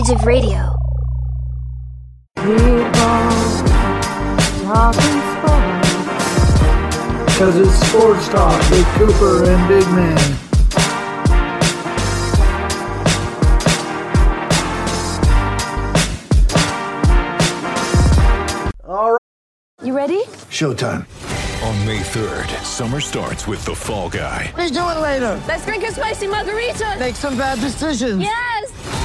Age of Radio. Because it's Sports Talk with Cooper and Big Man. All right. You ready? Showtime. On May 3rd, summer starts with The Fall Guy. Let's do it later. Let's drink a spicy margarita. Make some bad decisions. Yes.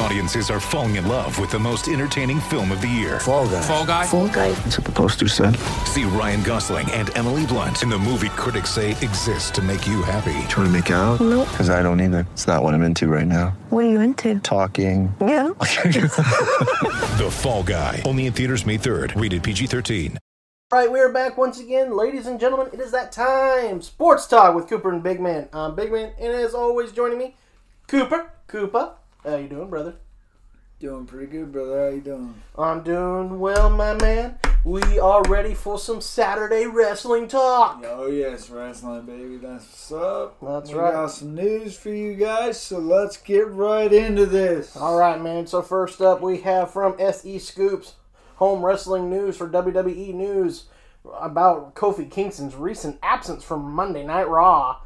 Audiences are falling in love with the most entertaining film of the year. Fall guy. Fall Guy. Fall guy. That's what the poster said. See Ryan Gosling and Emily Blunt in the movie critics say exists to make you happy. Trying to make it out? Nope. Because I don't either. It's not what I'm into right now. What are you into? Talking. Yeah. The Fall Guy. Only in theaters May 3rd. Rated PG-13. All right, we are back once again, ladies and gentlemen. It is that time. Sports talk with Cooper and Big Man. I'm Big Man, and as always, joining me, Cooper. Cooper, how you doing, brother? Doing pretty good, brother. How you doing? I'm doing well, my man. We are ready for some Saturday wrestling talk. Oh yes, wrestling baby. That's what's up. That's we right. got some news for you guys, so let's get right into this. All right, man. So first up, we have from SE Scoops, home wrestling news for WWE News about Kofi Kingston's recent absence from Monday Night Raw.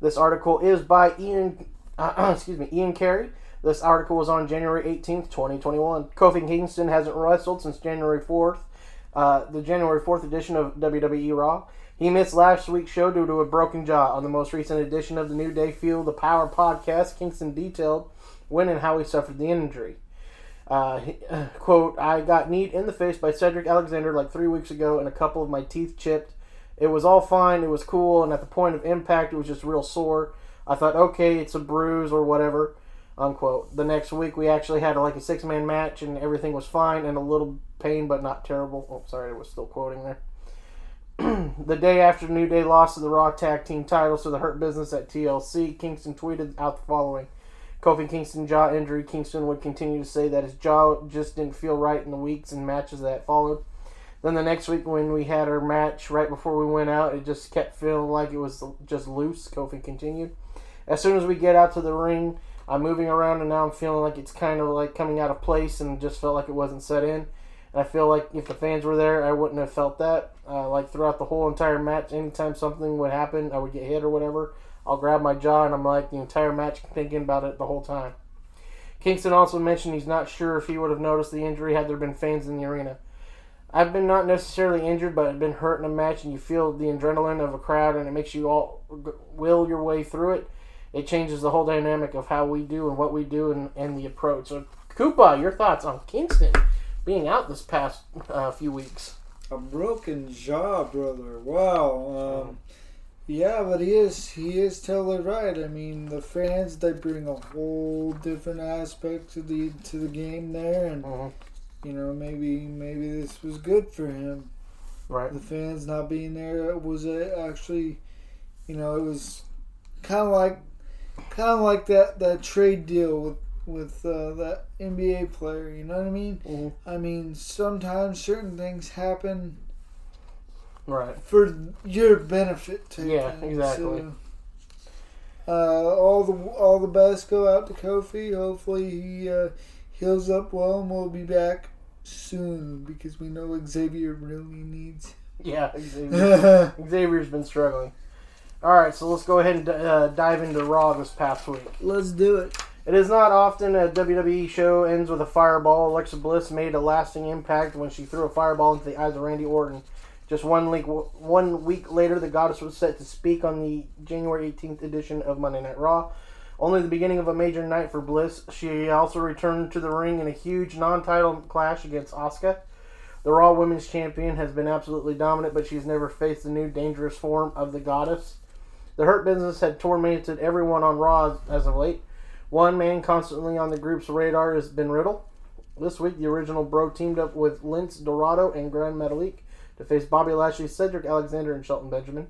This article is by Ian, uh, excuse me, Ian Carey. This article was on January 18th, 2021. Kofi Kingston hasn't wrestled since January 4th, uh, the January 4th edition of WWE Raw. He missed last week's show due to a broken jaw. On the most recent edition of the New Day Feel the Power podcast, Kingston detailed when and how he suffered the injury. Uh, he- quote, I got kneed in the face by Cedric Alexander like three weeks ago and a couple of my teeth chipped. It was all fine, it was cool, and at the point of impact, it was just real sore. I thought, okay, it's a bruise or whatever, unquote. The next week, we actually had like a six man match, and everything was fine and a little pain, but not terrible. Oh, sorry, I was still quoting there. the day after New Day lost to the Raw Tag Team titles to the Hurt Business at TLC, Kingston tweeted out the following. Kofi Kingston jaw injury. Kingston would continue to say that his jaw just didn't feel right in the weeks and matches that followed. Then the next week, when we had our match right before we went out, it just kept feeling like it was just loose. Kofi continued. As soon as we get out to the ring, I'm moving around and now I'm feeling like it's kind of like coming out of place and just felt like it wasn't set in. And I feel like if the fans were there, I wouldn't have felt that. Uh, like throughout the whole entire match, anytime something would happen, I would get hit or whatever, I'll grab my jaw and I'm like the entire match thinking about it the whole time. Kingston also mentioned he's not sure if he would have noticed the injury had there been fans in the arena. I've been not necessarily injured, but I've been hurt in a match, and you feel the adrenaline of a crowd, and it makes you all will your way through it. It changes the whole dynamic of how we do and what we do and, and the approach. So, Cooper, your thoughts on Kingston being out this past uh, few weeks? A broken jaw, brother. Wow. Um, yeah, but he is he is totally right. I mean, the fans they bring a whole different aspect to the to the game there, and Mhm. you know maybe maybe this was good for him. Right. The fans not being there was actually, you know, it was kind of like kind of like that that trade deal with with uh, that NBA player. You know what I mean? Mhm. I mean, sometimes certain things happen Right. for your benefit. Type Yeah, exactly. So, uh, all the all the best go out to Kofi. Hopefully he uh, heals up well, and we'll be back soon because we know Xavier really needs. Yeah, Xavier. Xavier's been struggling. All right, so let's go ahead and uh, dive into Raw this past week. Let's do it. It is not often a WWE show ends with a fireball. Alexa Bliss made a lasting impact when she threw a fireball into the eyes of Randy Orton. Just one week, one week later, the goddess was set to speak on the January 18th edition of Monday Night Raw. Only the beginning of a major night for Bliss. She also returned to the ring in a huge non-title clash against Asuka. The Raw Women's Champion has been absolutely dominant, but she's never faced the new dangerous form of the goddess. The Hurt Business had tormented everyone on Raw as of late. One man constantly on the group's radar has been Riddle. This week, the original Bro teamed up with Lince Dorado and Grand Metalik to face Bobby Lashley, Cedric Alexander, and Shelton Benjamin.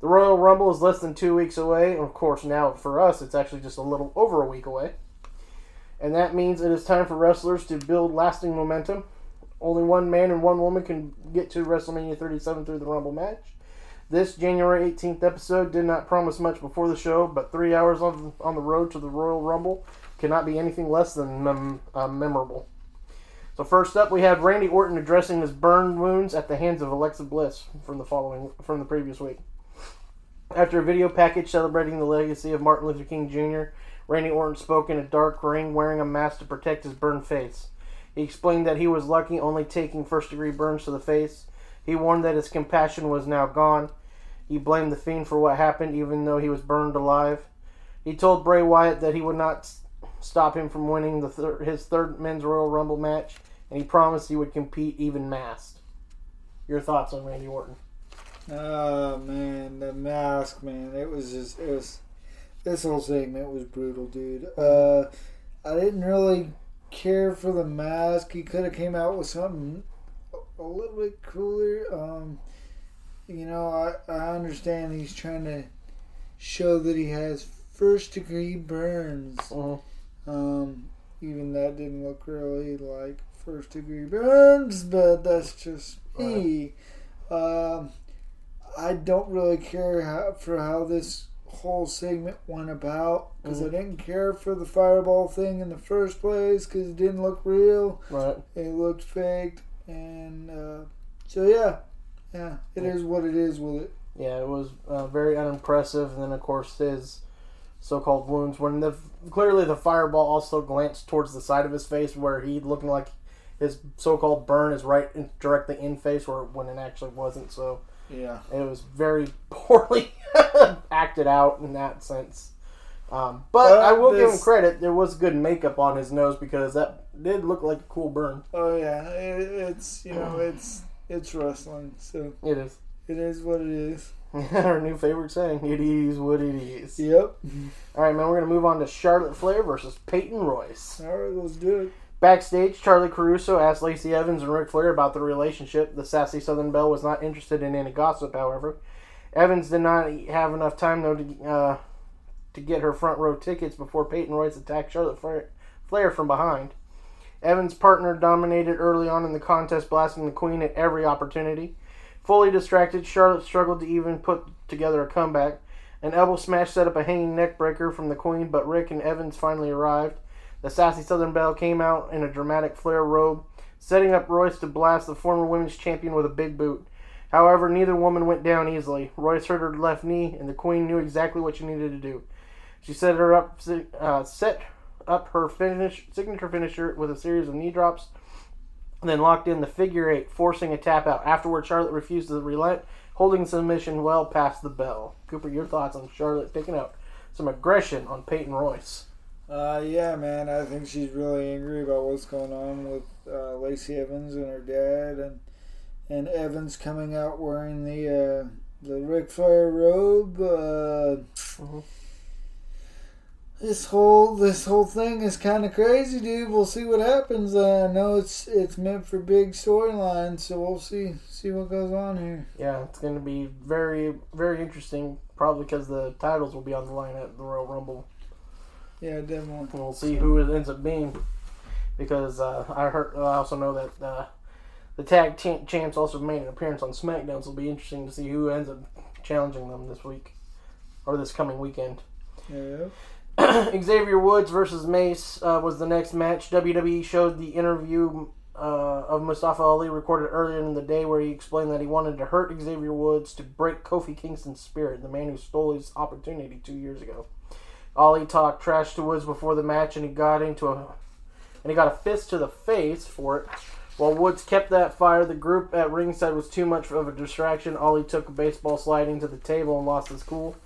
The Royal Rumble is less than two weeks away. Of course, now for us, it's actually just a little over a week away. And that means it is time for wrestlers to build lasting momentum. Only one man and one woman can get to WrestleMania 37 through the Rumble match. This January 18th episode did not promise much before the show, but three hours on, on the road to the Royal Rumble cannot be anything less than mem- uh, memorable. So first up, we have Randy Orton addressing his burn wounds at the hands of Alexa Bliss from the following from the previous week. After a video package celebrating the legacy of Martin Luther King Jr., Randy Orton spoke in a dark ring wearing a mask to protect his burned face. He explained that he was lucky only taking first degree burns to the face. He warned that his compassion was now gone. He blamed the Fiend for what happened, even though he was burned alive. He told Bray Wyatt that he would not stop him from winning the thir- his third men's Royal Rumble match, and he promised he would compete even masked. Your thoughts on Randy Orton? Oh man, the mask, man. It was just it was this whole segment was brutal, dude. Uh, I didn't really care for the mask. He could have came out with something a little bit cooler. Um, you know, I I understand he's trying to show that he has first degree burns. Mhm. Um, even that didn't look really like first degree burns, but that's just me. Um, I don't really care how, for how this whole segment went about because I didn't care for the fireball thing in the first place because it didn't look real. Right. It looked faked, and uh, so yeah, yeah, it is what it is with it. Yeah, it was uh, very unimpressive. And then, of course, his so-called wounds. When the clearly the fireball also glanced towards the side of his face, where he looking like his so-called burn is right in, directly in face, where when it actually wasn't. So Yeah, it was very poorly acted out in that sense. Um, but But I will give him credit. There was good makeup on his nose because that did look like a cool burn. oh yeah, it, it's you know it's it's wrestling, so It is. it is what it is. Our new favorite saying, it is what it is. Yep. All right, man, we're going to move on to Charlotte Flair versus Peyton Royce. All right, let's do it. Backstage, Charly Caruso asked Lacey Evans and Ric Flair about the relationship. The sassy Southern Belle was not interested in any gossip, however. Evans did not have enough time, though, to, uh, to get her front row tickets before Peyton Royce attacked Charlotte Flair from behind. Evans' partner dominated early on in the contest, blasting the Queen at every opportunity. Fully distracted, Charlotte struggled to even put together a comeback. An elbow smash set up a hanging neck breaker from the Queen, but Ric and Evans finally arrived. The sassy Southern Belle came out in a dramatic Flair robe, setting up Royce to blast the former women's champion with a big boot. However, neither woman went down easily. Royce hurt her left knee, and the Queen knew exactly what she needed to do. She set her up, uh, set up her finish signature finisher with a series of knee drops, and then locked in the figure eight, forcing a tap out. Afterward, Charlotte refused to relent, holding submission well past the bell. Cooper, your thoughts on Charlotte picking up some aggression on Peyton Royce? Uh, yeah, man, I think she's really angry about what's going on with uh, Lacey Evans and her dad, and and Evans coming out wearing the uh, the Ric Flair robe. Uh, Mhm. This whole this whole thing is kind of crazy, dude. We'll see what happens. Uh, I know it's it's meant for big storylines, so we'll see see what goes on here. Yeah, it's going to be very, very interesting. Probably because the titles will be on the line at the Royal Rumble. Yeah, definitely. We'll see who it ends up being. Because uh, I heard, I also know that uh, the tag cha- champs also made an appearance on SmackDown, so it'll be interesting to see who ends up challenging them this week or this coming weekend. Yeah. Xavier Woods versus Mace uh, was the next match. WWE showed the interview uh, of Mustafa Ali recorded earlier in the day where he explained that he wanted to hurt Xavier Woods to break Kofi Kingston's spirit, the man who stole his opportunity two years ago. Ali talked trash to Woods before the match, and he got into a and he got a fist to the face for it. While Woods kept that fire, the group at ringside was too much of a distraction. Ali took a baseball slide into the table and lost his cool.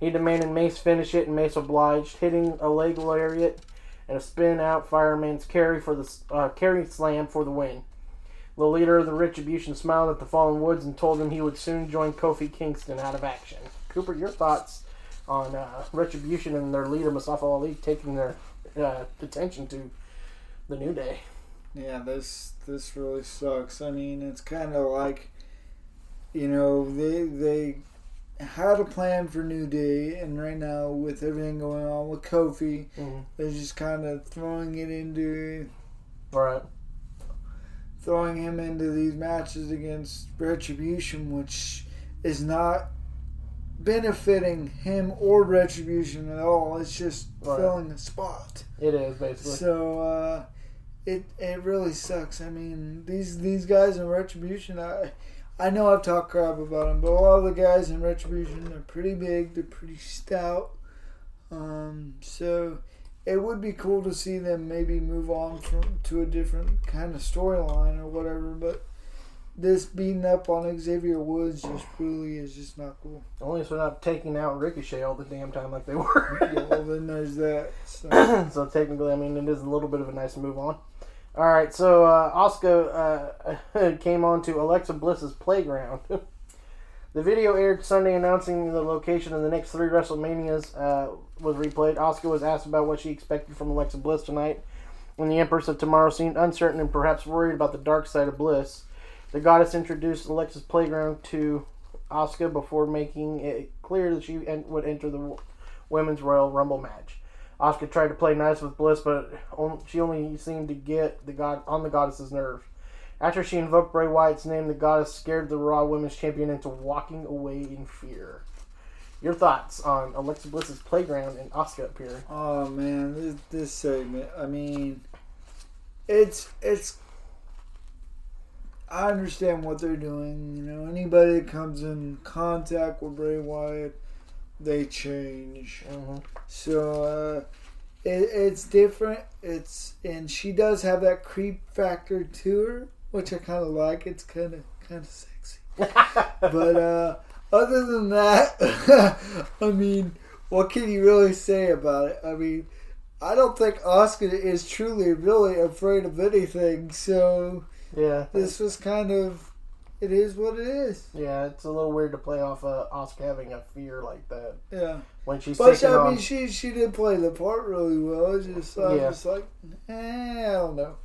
He demanded Mace finish it, and Mace obliged, hitting a leg lariat and a spin out fireman's carry for the uh, carry slam for the win. The leader of the Retribution smiled at the fallen Woods and told him he would soon join Kofi Kingston out of action. Cooper, your thoughts on uh, Retribution and their leader Mustafa Ali taking their uh, attention to the New Day. Yeah, this this really sucks. I mean, it's kind of like, you know, they they had a plan for New Day, and right now with everything going on with Kofi, Mhm. they're just kind of throwing it into Right. throwing him into these matches against Retribution, which is not benefiting him or Retribution at all. It's just Right. filling a spot. It is basically. So uh, it it really sucks. I mean, these these guys in Retribution, I I know I've talked crap about them, but a lot of the guys in Retribution are pretty big. They're pretty stout. Um, so it would be cool to see them maybe move on from to a different kind of storyline or whatever. But this beating up on Xavier Woods just really is just not cool. Only if they're not taking out Ricochet all the damn time like they were. Yeah, well, then there's that. So. so technically, I mean, it is a little bit of a nice move on. All right, so uh, Asuka uh, came on to Alexa Bliss's playground. the video aired Sunday announcing the location of the next three WrestleManias uh, was replayed. Asuka was asked about what she expected from Alexa Bliss tonight, when the Empress of Tomorrow seemed uncertain and perhaps worried about the dark side of Bliss. The goddess introduced Alexa's playground to Asuka before making it clear that she would enter the Women's Royal Rumble match. Asuka tried to play nice with Bliss, but she only seemed to get the god on the goddess's nerves. After she invoked Bray Wyatt's name, the goddess scared the Raw Women's Champion into walking away in fear. Your thoughts on Alexa Bliss's playground and Asuka appearing? Oh man, this, this segment. I mean, it's it's. I understand what they're doing. You know, anybody that comes in contact with Bray Wyatt, they change. Mhm. So uh, it, it's different. It's and she does have that creep factor to her, which I kind of like. It's kind of kind of sexy. but uh, other than that, I mean, what can you really say about it? I mean, I don't think Asuka is truly really afraid of anything. So Yeah, this was kind of, it is what it is. yeah, it's a little weird to play off uh, Asuka having a fear like that Yeah, when she's but I on. mean, she she did play the part really well. It's just I'm Yeah. just like, eh, I don't know.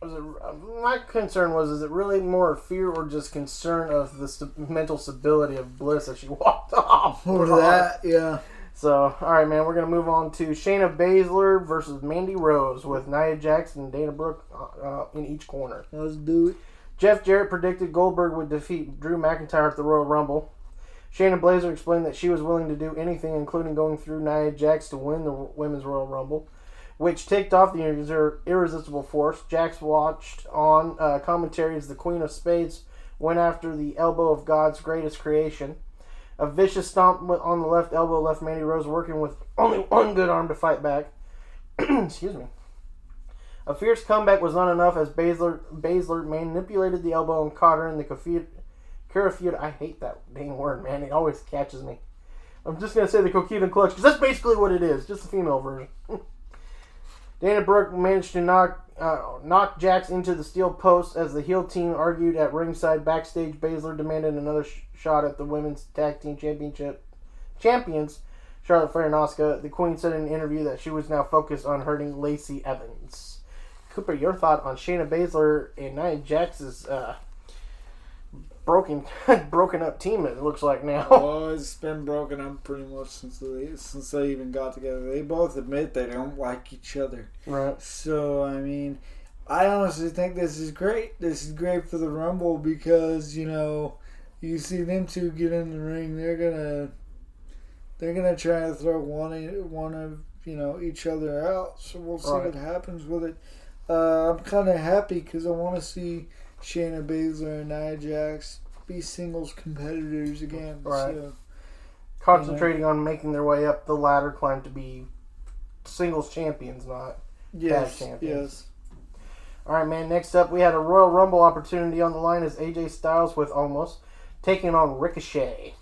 Was it, uh, my concern was: is it really more fear or just concern of the st- mental stability of Bliss as she walked off? Or that, yeah. So, all right, man, we're gonna move on to Shayna Baszler versus Mandy Rose with Nia Jackson and Dana Brooke uh, uh, in each corner. Let's do it. Jeff Jarrett predicted Goldberg would defeat Drew McIntyre at the Royal Rumble. Shayna Baszler explained that she was willing to do anything, including going through Nia Jax to win the Women's Royal Rumble, which ticked off the irresistible force. Jax watched on uh, commentary as the Queen of Spades went after the elbow of God's greatest creation. A vicious stomp on the left elbow left Mandy Rose working with only one good arm to fight back. Excuse me. A fierce comeback was not enough as Baszler, Baszler manipulated the elbow and caught her in the Kirifuda. I hate that dang word, man. It always catches me. I'm just going to say the Kokuda clutch because that's basically what it is, just the female version. Dana Brooke managed to knock uh, knock Jax into the steel post as the heel team argued at ringside. Backstage, Baszler demanded another sh- shot at the women's tag team championship champions, Charlotte Flair and Asuka. The Queen said in an interview that she was now focused on hurting Lacey Evans. Cooper, your thought on Shayna Baszler and Nia Jax's uh, broken broken up team? It looks like now. Well, it's been broken up pretty much since they since they even got together. They both admit they don't like each other. right. So I mean, I honestly think this is great. This is great for the Rumble because you know you see them two get in the ring. They're gonna they're gonna try to throw one one of you know each other out. So we'll see Right. what happens with it. Uh, I'm kind of happy because I want to see Shayna Baszler and Nia Jax be singles competitors again. Right. So, Concentrating on making their way up the ladder climb to be singles champions, not yes, champions. yes. All right, man. Next up, we had a Royal Rumble opportunity on the line as AJ Styles with Omos taking on Ricochet.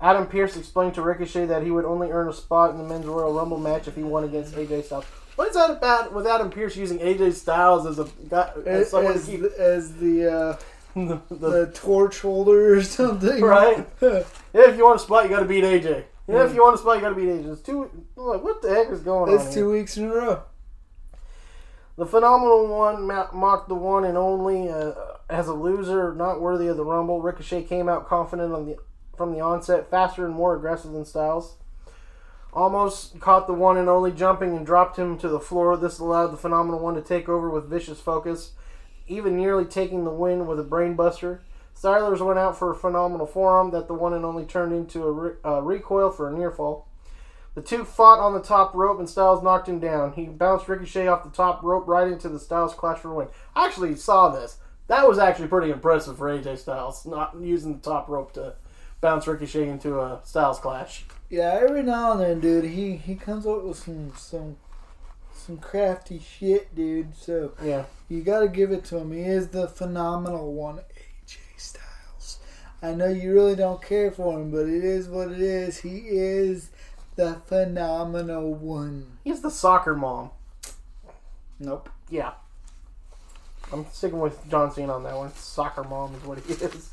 Adam Pearce explained to Ricochet that he would only earn a spot in the men's Royal Rumble match if he won against AJ Styles. What is that about with Adam Pearce using AJ Styles as a guy, as As, someone to as, keep the, as the, uh, the, the, the torch holder or something. right? Yeah, if you want a spot, you got to beat AJ. Know, if you want to spot, you got to beat AJ. It's two. Like, what the heck is going on? That's here? two weeks in a row. The phenomenal one mocked the one and only uh, as a loser, not worthy of the Rumble. Ricochet came out confident on the from the onset, faster and more aggressive than Styles. Omos caught the one and only jumping and dropped him to the floor. This allowed the phenomenal one to take over with vicious focus, even nearly taking the win with a brainbuster. Stylers went out for a phenomenal forearm that the one and only turned into a re- uh, recoil for a near fall. The two fought on the top rope and Styles knocked him down. He bounced Ricochet off the top rope right into the Styles Clash for a win. I actually saw this. That was actually pretty impressive for AJ Styles, not using the top rope to bounce Ricochet into a Styles Clash. Yeah, every now and then, dude, he he comes up with some some some crafty shit, dude. So Yeah. you got to give it to him. He is the phenomenal one, AJ Styles. I know you really don't care for him, but it is what it is. He is the phenomenal one. He's the soccer mom. Nope. Yeah. I'm sticking with John Cena on that one. Soccer mom is what he is.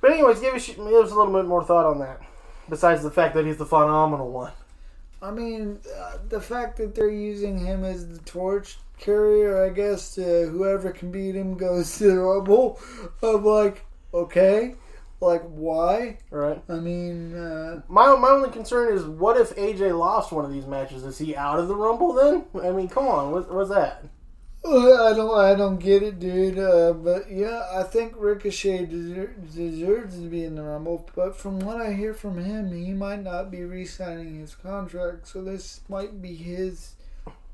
But anyways, give us, give us a little bit more thought on that. Besides the fact that he's the phenomenal one. I mean, uh, the fact that they're using him as the torch carrier, I guess, to whoever can beat him goes to the Rumble. I'm like, okay, like why? Right. I mean, uh, My my only concern is what if AJ lost one of these matches? Is he out of the Rumble then? I mean, come on, what, what's that? I don't, I don't get it, dude. Uh, but yeah, I think Ricochet deser- deserves to be in the Rumble. But from what I hear from him, he might not be re-signing his contract. So this might be his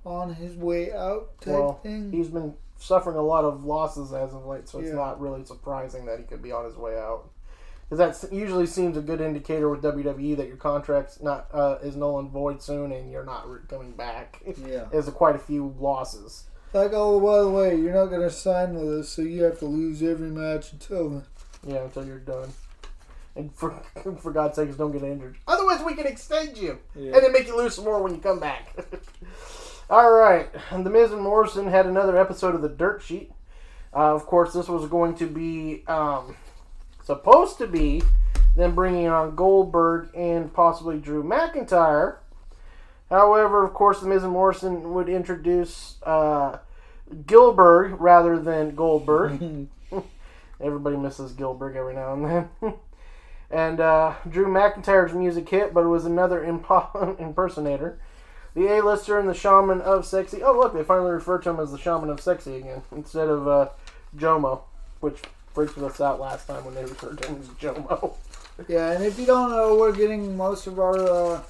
on his way out type Well, thing. he's been suffering a lot of losses as of late, so it's Yeah. not really surprising that he could be on his way out. Because that usually seems a good indicator with WWE that your contract's not uh, is null and void soon, and you're not re- coming back. Yeah. There's quite a few losses. Like, oh, by the way, you're not going to sign with us, so you have to lose every match until then. Yeah, until you're done. And for for God's sakes, don't get injured. Otherwise, we can extend you Yeah. and then make you lose some more when you come back. All right, the Miz and Morrison had another episode of the Dirt Sheet. Uh, of course, this was going to be um, supposed to be them bringing on Goldberg and possibly Drew McIntyre. However, of course, the Miz and Morrison would introduce uh, Gilbert rather than Goldberg. Everybody misses Gilbert every now and then. and uh, Drew McIntyre's music hit, but it was another impo- impersonator. The A-lister and the Shaman of Sexy. Oh, look, they finally refer to him as the Shaman of Sexy again instead of uh, Jomo, which freaked us out last time when they referred to him as Jomo. Yeah, and if you don't know, we're getting most of our, uh,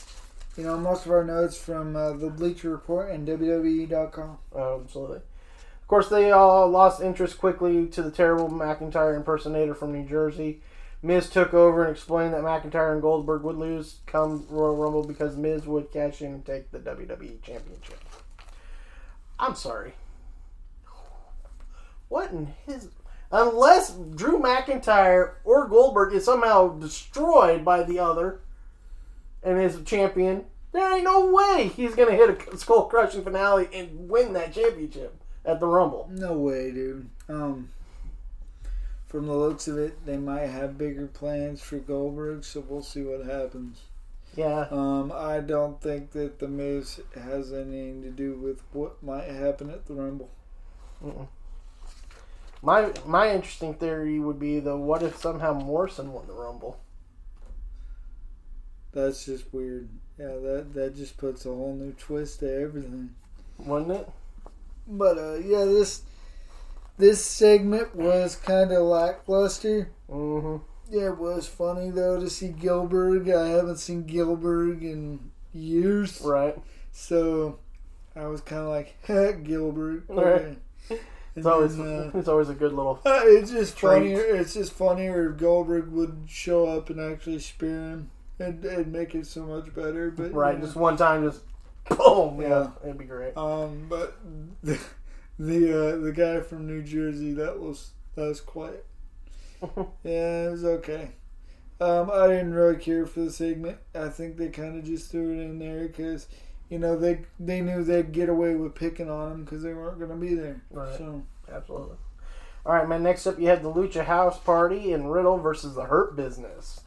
you know, most of our notes from uh, the Bleacher Report and WWE.com. Oh, absolutely. Of course, they all lost interest quickly to the terrible McIntyre impersonator from New Jersey. Miz took over and explained that McIntyre and Goldberg would lose come Royal Rumble because Miz would cash in and take the WWE Championship. I'm sorry. What in his. Unless Drew McIntyre or Goldberg is somehow destroyed by the other and is a champion, there ain't no way he's going to hit a skull crushing finale and win that championship at the Rumble. No way, dude. Um, from the looks of it, they might have bigger plans for Goldberg, so we'll see what happens. Yeah. Um, I don't think that the Miz has anything to do with what might happen at the Rumble. My my interesting theory would be the what if somehow Morrison won the Rumble? That's just weird. Yeah, that that just puts a whole new twist to everything. Wasn't it? But uh, yeah, this this segment was kind of lackluster. Mm-hmm. Yeah, it was funny though to see Gilbert. I haven't seen Gilbert in years, Right. so I was kind of like Gilbert. Right. Okay. It's And always uh, it's always a good little uh, it's just Treat. funnier. It's just funnier if Goldberg would show up and actually spear him. And it'd make it so much better. But right. know. Just one time, just boom. Yeah, Yeah. it'd be great. Um, but the the, uh, the guy from New Jersey that was that was quiet. yeah, it was okay. Um, I didn't really care for the segment. I think they kind of just threw it in there because you know they they knew they'd get away with picking on him because they weren't going to be there. Right. So Absolutely. All right, man. Next up, you had the Lucha House Party and Riddle versus the Hurt Business.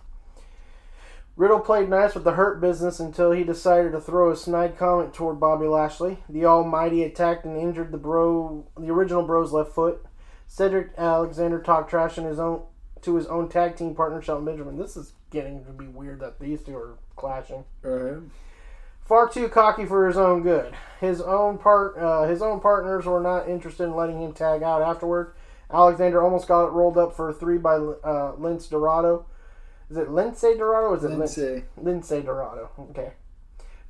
Riddle played nice with the Hurt Business until he decided to throw a snide comment toward Bobby Lashley. The Almighty attacked and injured the Bro, the original Bro's left foot. Cedric Alexander talked trash in his own to his own tag team partner Shelton Benjamin. This is getting to be weird that these two are clashing. Right. Far too cocky for his own good. His own part, uh, his own partners were not interested in letting him tag out afterward. Alexander almost got it rolled up for a three by uh, Lince Dorado. Is it Lindsay Dorado? Or is it Lin- Lindsay. Lindsay Dorado. Okay.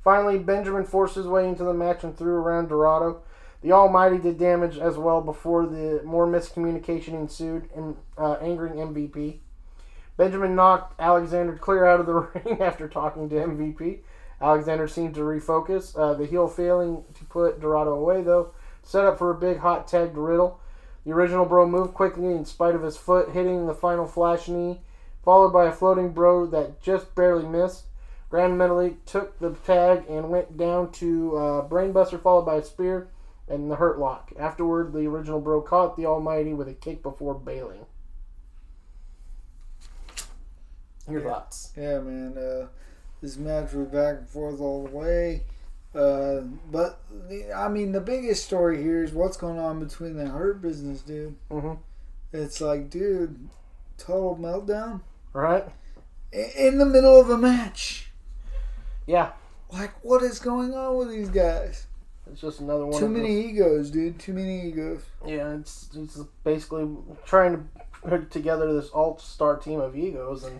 Finally, Benjamin forced his way into the match and threw around Dorado. The Almighty did damage as well before the more miscommunication ensued, and, uh, angering MVP. Benjamin knocked Alexander clear out of the ring after talking to MVP. Alexander seemed to refocus. Uh, the heel failing to put Dorado away, though, set up for a big hot tag to Riddle. The original bro moved quickly in spite of his foot, hitting the final flash knee, followed by a floating bro that just barely missed. Grand Metalik took the tag and went down to uh, Brainbuster, followed by a spear and the Hurt Lock. Afterward, the original bro caught the Almighty with a kick before bailing. Your thoughts? Yeah, man. Uh, this match was back and forth all the way. Uh, but the, I mean, the biggest story here is what's going on between the Hurt Business, dude. Mm-hmm. It's like, dude, total meltdown Right? In the middle of a match. Yeah. Like, what is going on with these guys? It's just another one. Too many egos, dude. Too many egos. yeah, it's, it's basically trying to put together this all-star team of egos, and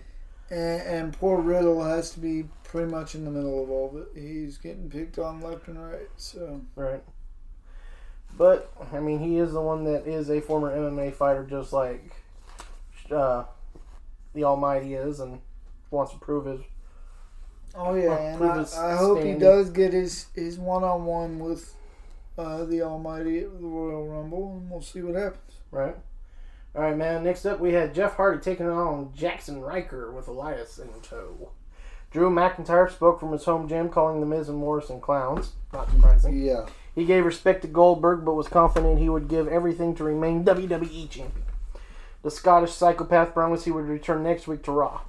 And, and poor Riddle has to be pretty much in the middle of all of it. He's getting picked on left and right. So right. But I mean, he is the one that is a former MMA fighter, just like uh, the Almighty is, and wants to prove his. Oh yeah, and I, I hope he does get his his one on one with uh, the Almighty at the Royal Rumble, and we'll see what happens. Right. All right, man. Next up, we had Jeff Hardy taking on Jaxson Ryker with Elias in tow. Drew McIntyre spoke from his home gym, calling the Miz and Morrison clowns. Not surprising. Yeah, He gave respect to Goldberg, but was confident he would give everything to remain WWE champion. The Scottish psychopath promised he would return next week to Raw.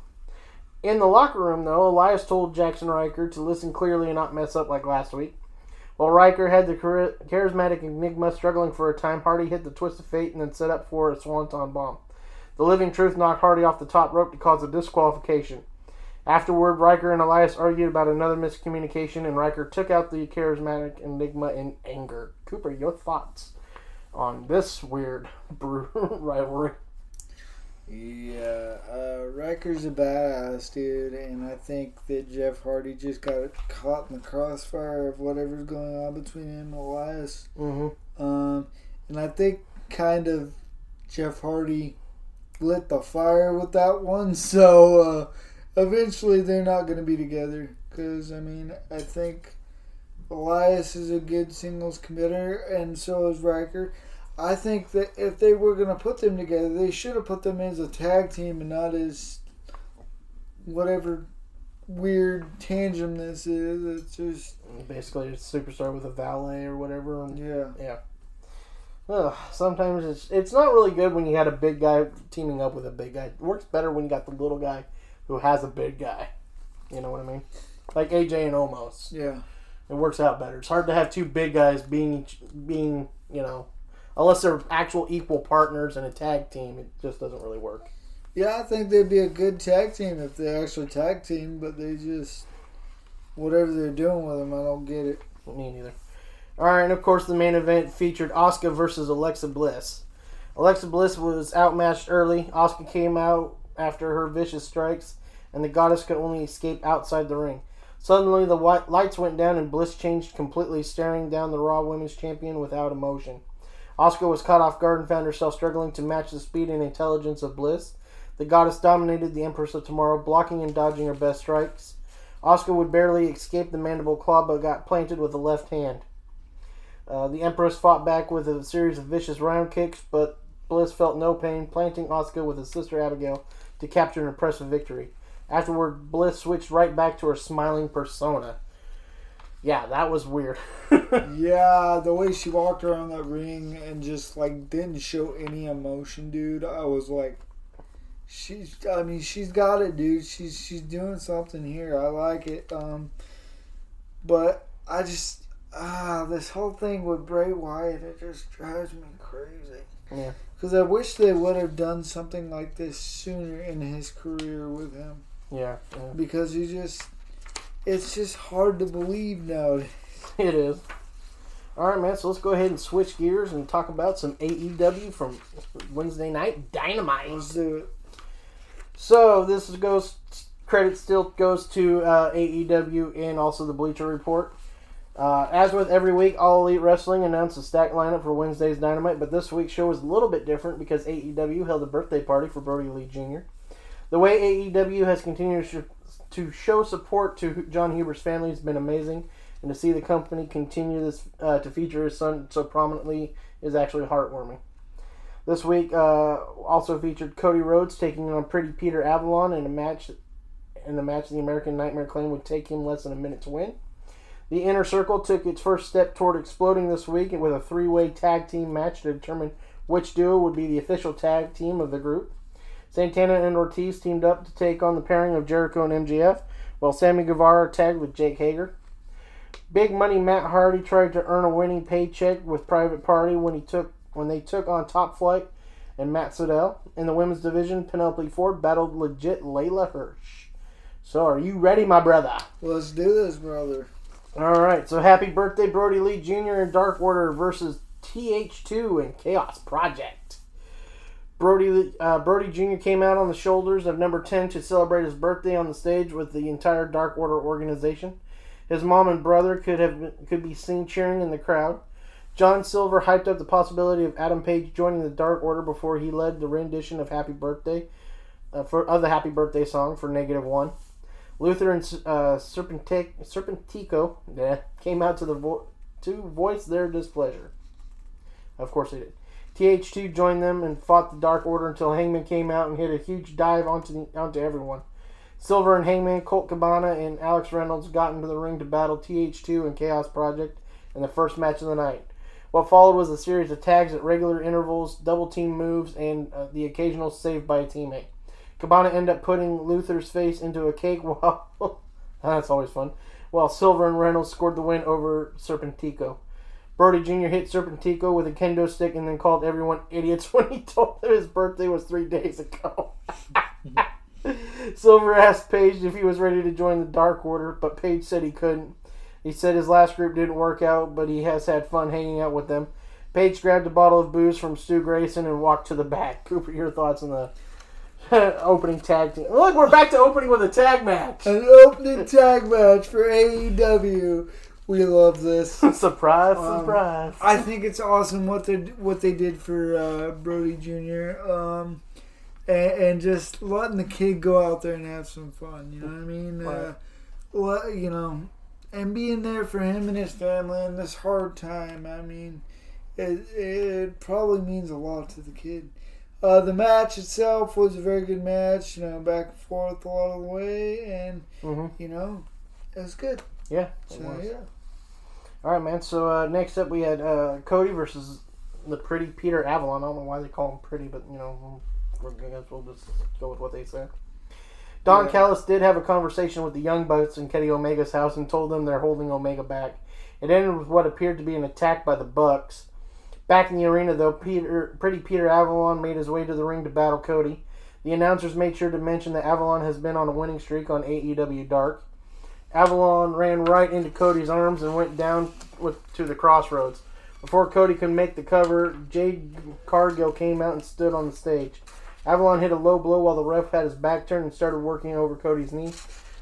In the locker room, though, Elias told Jaxson Ryker to listen clearly and not mess up like last week. While Ryker had the charismatic Enigma struggling for a time, Hardy hit the twist of fate and then set up for a swanton bomb. The living truth knocked Hardy off the top rope to cause a disqualification. Afterward, Ryker and Elias argued about another miscommunication, and Ryker took out the charismatic Enigma in anger. Cooper, your thoughts on this weird rivalry? Yeah. Uh, Ryker's a badass dude, and I think that Jeff Hardy just got caught in the crossfire of whatever's going on between him and Elias. Mm-hmm. Um, and I think kind of Jeff Hardy lit the fire with that one. So uh, eventually they're not going to be together. Because, I mean, I think Elias is a good singles committer, and so is Ryker. I think that if they were going to put them together, they should have put them as a tag team and not as whatever weird tangent this is. It's just, Basically, a superstar with a valet or whatever. And, yeah. yeah. Ugh, sometimes it's it's not really good when you had a big guy teaming up with a big guy. It works better when you got the little guy who has a big guy. You know what I mean? Like AJ and Omos. Yeah. It works out better. It's hard to have two big guys being being you know, unless they're actual equal partners in a tag team. It just doesn't really work. Yeah, I think they'd be a good tag team if they actually tag team, but they just whatever they're doing with them, I don't get it. Me neither. All right, and of course the main event featured Asuka versus Alexa Bliss. Alexa Bliss was outmatched early. Asuka came out after her vicious strikes, and the goddess could only escape outside the ring. Suddenly, the white lights went down, and Bliss changed completely, staring down the Raw Women's Champion without emotion. Asuka was caught off guard and found herself struggling to match the speed and intelligence of Bliss. The goddess dominated the Empress of Tomorrow, blocking and dodging her best strikes. Asuka would barely escape the mandible claw, but got planted with the left hand. Uh, the Empress fought back with a series of vicious round kicks, but Bliss felt no pain, planting Asuka with his sister Abigail to capture an impressive victory. Afterward, Bliss switched right back to her smiling persona. Yeah, that was weird. Yeah, the way she walked around that ring and just like didn't show any emotion, dude. I was like, she's I mean she's got it, dude. She's she's doing something here. I like it. Um, but I just ah this whole thing with Bray Wyatt it just drives me crazy. Yeah. Because I wish they would have done something like this sooner in his career with him. Yeah, yeah. Because he just it's just hard to believe now. it is. All right, man. So let's go ahead and switch gears and talk about some AEW from Wednesday night Dynamite. Let's do it. So this goes credit still goes to uh, AEW and also the Bleacher Report. Uh, as with every week, All Elite Wrestling announced a stacked lineup for Wednesday's Dynamite, but this week's show was a little bit different because AEW held a birthday party for Brodie Lee Jr. The way AEW has continued to to show support to Jon Huber's family has been amazing, and to see the company continue this uh, to feature his son so prominently is actually heartwarming. This week uh, also featured Cody Rhodes taking on Pretty Peter Avalon in a match. In the match, the American Nightmare claim would take him less than a minute to win. The Inner Circle took its first step toward exploding this week with a three-way tag team match to determine which duo would be the official tag team of the group. Santana and Ortiz teamed up to take on the pairing of Jericho and MJF, while Sammy Guevara tagged with Jake Hager. Big Money Matt Hardy tried to earn a winning paycheck with Private Party when he took when they took on Top Flight and Matt Sydal. In the women's division, Penelope Ford battled legit Leyla Hirsch. So, are you ready, my brother? Let's do this, brother. All right. So, happy birthday, Brodie Lee Jr. and Dark Order versus TH2 and Chaos Project. Brodie uh, Brodie Jr. came out on the shoulders of number 10 to celebrate his birthday on the stage with the entire Dark Order organization. His mom and brother could have could be seen cheering in the crowd. John Silver hyped up the possibility of Adam Page joining the Dark Order before he led the rendition of Happy Birthday uh, for of the Happy Birthday song for Negative One. Luther and uh, Serpenti- Serpentico yeah, came out to the vo- to voice their displeasure. Of course they did. TH2 joined them and fought the Dark Order until Hangman came out and hit a huge dive onto the, onto everyone. Silver and Hangman, Colt Cabana, and Alex Reynolds got into the ring to battle TH2 and Chaos Project in the first match of the night. What followed was a series of tags at regular intervals, double team moves, and uh, the occasional save by a teammate. Cabana ended up putting Luther's face into a cake while that's always fun. While Silver and Reynolds scored the win over Serpentico. Brodie Jr. hit Serpentico with a kendo stick and then called everyone idiots when he told them his birthday was three days ago. Silver asked Page if he was ready to join the Dark Order, but Page said he couldn't. He said his last group didn't work out, but he has had fun hanging out with them. Page grabbed a bottle of booze from Stu Grayson and walked to the back. Cooper, your thoughts on the opening tag team? Look, we're back to opening with a tag match. An opening tag match for AEW. We love this. surprise, Um, surprise. I think it's awesome what they what they did for uh, Brodie Jr. Um, and, and just letting the kid go out there and have some fun. You know what I mean? Uh, let, you know, and being there for him and his family in this hard time. I mean, it it probably means a lot to the kid. Uh, the match itself was a very good match. You know, back and forth a lot of the way, and Mhm. you know, it was good. Yeah, it So was. yeah. All right, man. So uh, next up, we had uh, Cody versus the pretty Peter Avalon. I don't know why they call him pretty, but you know, we're gonna we'll just go with what they say. Don Yeah. Callis did have a conversation with the Young Bucks in Kenny Omega's house and told them they're holding Omega back. It ended with what appeared to be an attack by the Bucks. Back in the arena, though, Peter, pretty Peter Avalon made his way to the ring to battle Cody. The announcers made sure to mention that Avalon has been on a winning streak on AEW Dark. Avalon ran right into Cody's arms and went down with to the crossroads. Before Cody could make the cover, Jade Cargill came out and stood on the stage. Avalon hit a low blow while the ref had his back turned and started working over Cody's knee.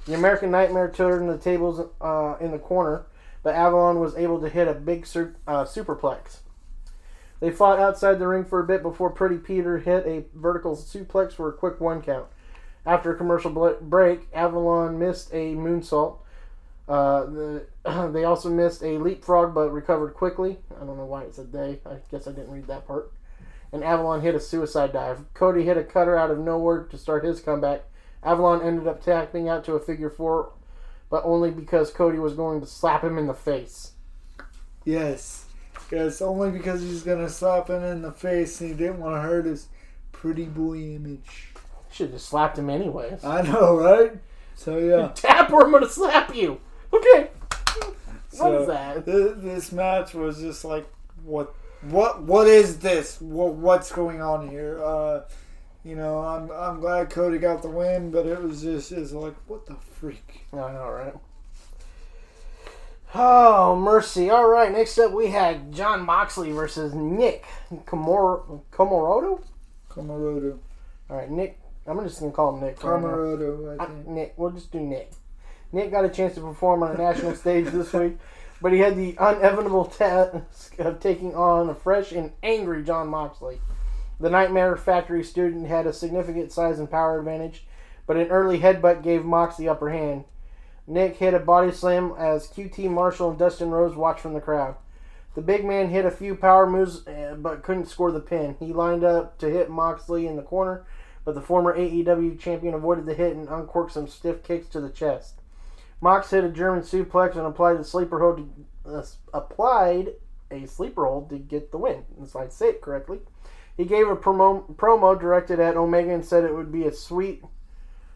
The American Nightmare turned the tables uh, in the corner, but Avalon was able to hit a big sur- uh, superplex. They fought outside the ring for a bit before Pretty Peter hit a vertical suplex for a quick one count. After a commercial break, Avalon missed a moonsault. Uh, the, they also missed a leapfrog but recovered quickly. I don't know why it said they. I guess I didn't read that part. And Avalon hit a suicide dive. Cody hit a cutter out of nowhere to start his comeback. Avalon ended up tapping out to a figure four, but only because Cody was going to slap him in the face. Yes. Yes, only because he's gonna slap him in the face and he didn't want to hurt his pretty boy image. Should have just slapped him anyways. I know, right? So yeah. Tap or I'm gonna slap you. Okay. What So is that? th- this match was just like, what, what, what is this? What, what's going on here? Uh, you know, I'm, I'm glad Cody got the win, but it was just, is like, what the freak? I know, right? Oh, mercy. All right, next up we had Jon Moxley versus Nick Komor- Comoroto. Kamarodo, All right, Nick. I'm just going to call him Nick. right now. Comoroto, I I- Nick. We'll just do Nick. Nick got a chance to perform on a national stage this week, but he had the inevitable task of taking on a fresh and angry Jon Moxley. The Nightmare Factory student had a significant size and power advantage, but an early headbutt gave Mox the upper hand. Nick hit a body slam as QT Marshall and Dustin Rhodes watched from the crowd. The big man hit a few power moves, uh, but couldn't score the pin. He lined up to hit Moxley in the corner, but the former AEW champion avoided the hit and uncorked some stiff kicks to the chest. Mox hit a German suplex and applied the sleeper hold. To, uh, applied a sleeper hold to get the win. If I say it correctly, he gave a promo, promo directed at Omega and said it would be a sweet.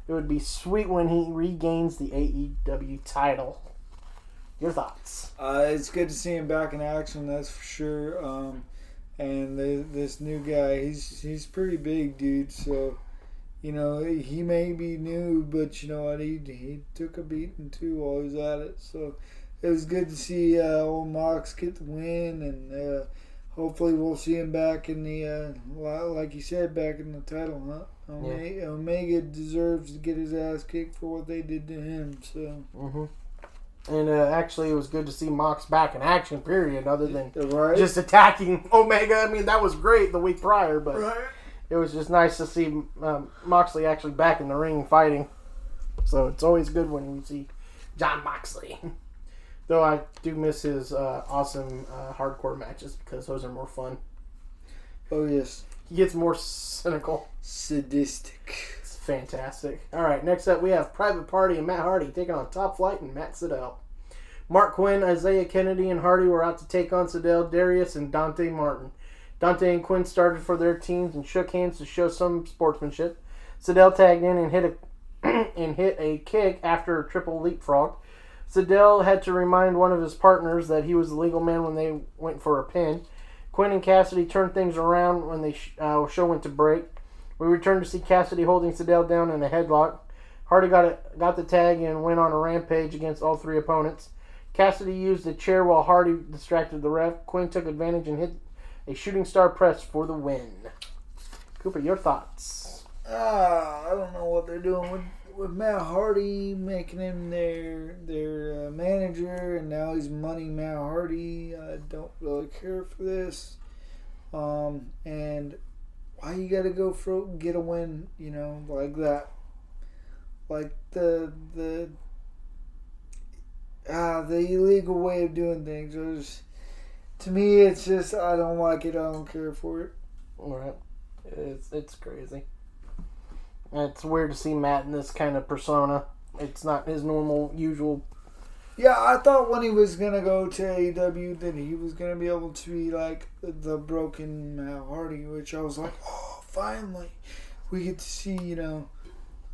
It would be sweet when he regains the AEW title. Your thoughts? Uh, it's good to see him back in action, that's for sure. Um, and the, this new guy, he's he's pretty big, dude. So, you know, he may be new, but you know what? He he took a beating too while he was at it. So, it was good to see uh, old Mox get the win, and uh, hopefully we'll see him back in the uh, like you said, back in the title hunt. Omega, Omega deserves to get his ass kicked for what they did to him. So, Mm-hmm. And uh, actually, it was good to see Mox back in action. Period. Other than right? just attacking Omega. I mean, that was great the week prior, but right. it was just nice to see um, Moxley actually back in the ring fighting. So it's always good when we see Jon Moxley. Though I do miss his uh, awesome uh, hardcore matches because those are more fun. Oh yes. He gets more cynical. sadistic. Fantastic. All right, next up we have Private Party and Matt Hardy taking on Top Flight and Matt Sydal. Marq Quen, Isaiah Kennedy, and Hardy were out to take on Sydal, Darius, and Dante Martin. Dante and Quen started for their teams and shook hands to show some sportsmanship. Sydal tagged in and hit a and hit a kick after a triple leapfrog. Sydal had to remind one of his partners that he was the legal man when they went for a pin. Quen and Kassidy turned things around when the uh, show went to break. We returned to see Kassidy holding Sydal down in a headlock. Hardy got it, got the tag and went on a rampage against all three opponents. Kassidy used a chair while Hardy distracted the ref. Quen took advantage and hit a shooting star press for the win. Cooper, your thoughts? Ah, I don't know what they're doing with with Matt Hardy, making him their their uh, manager, and now he's money Matt Hardy. I don't really care for this. Um, and why you got to go for get a win, you know, like that, like the the ah the illegal way of doing things. Was, to me, it's just I don't like it. I don't care for it. All right, it's it's crazy. It's weird to see Matt in this kind of persona. It's not his normal, usual. Yeah, I thought when he was gonna go to AEW that he was gonna be able to be like the broken Matt Hardy, which I was like, oh, finally, we get to see. You know,